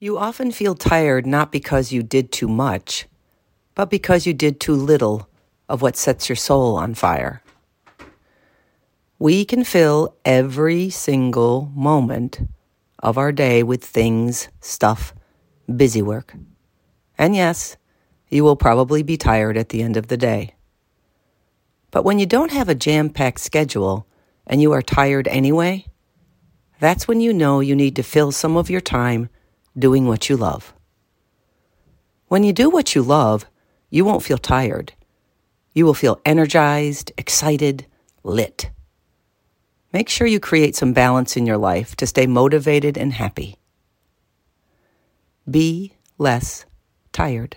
You often feel tired not because you did too much, but because you did too little of what sets your soul on fire. We can fill every single moment of our day with things, stuff, busy work. And yes, you will probably be tired at the end of the day. But when you don't have a jam packed schedule and you are tired anyway, that's when you know you need to fill some of your time doing what you love. When you do what you love, you won't feel tired. You will feel energized, excited, lit. Make sure you create some balance in your life to stay motivated and happy. Be less tired.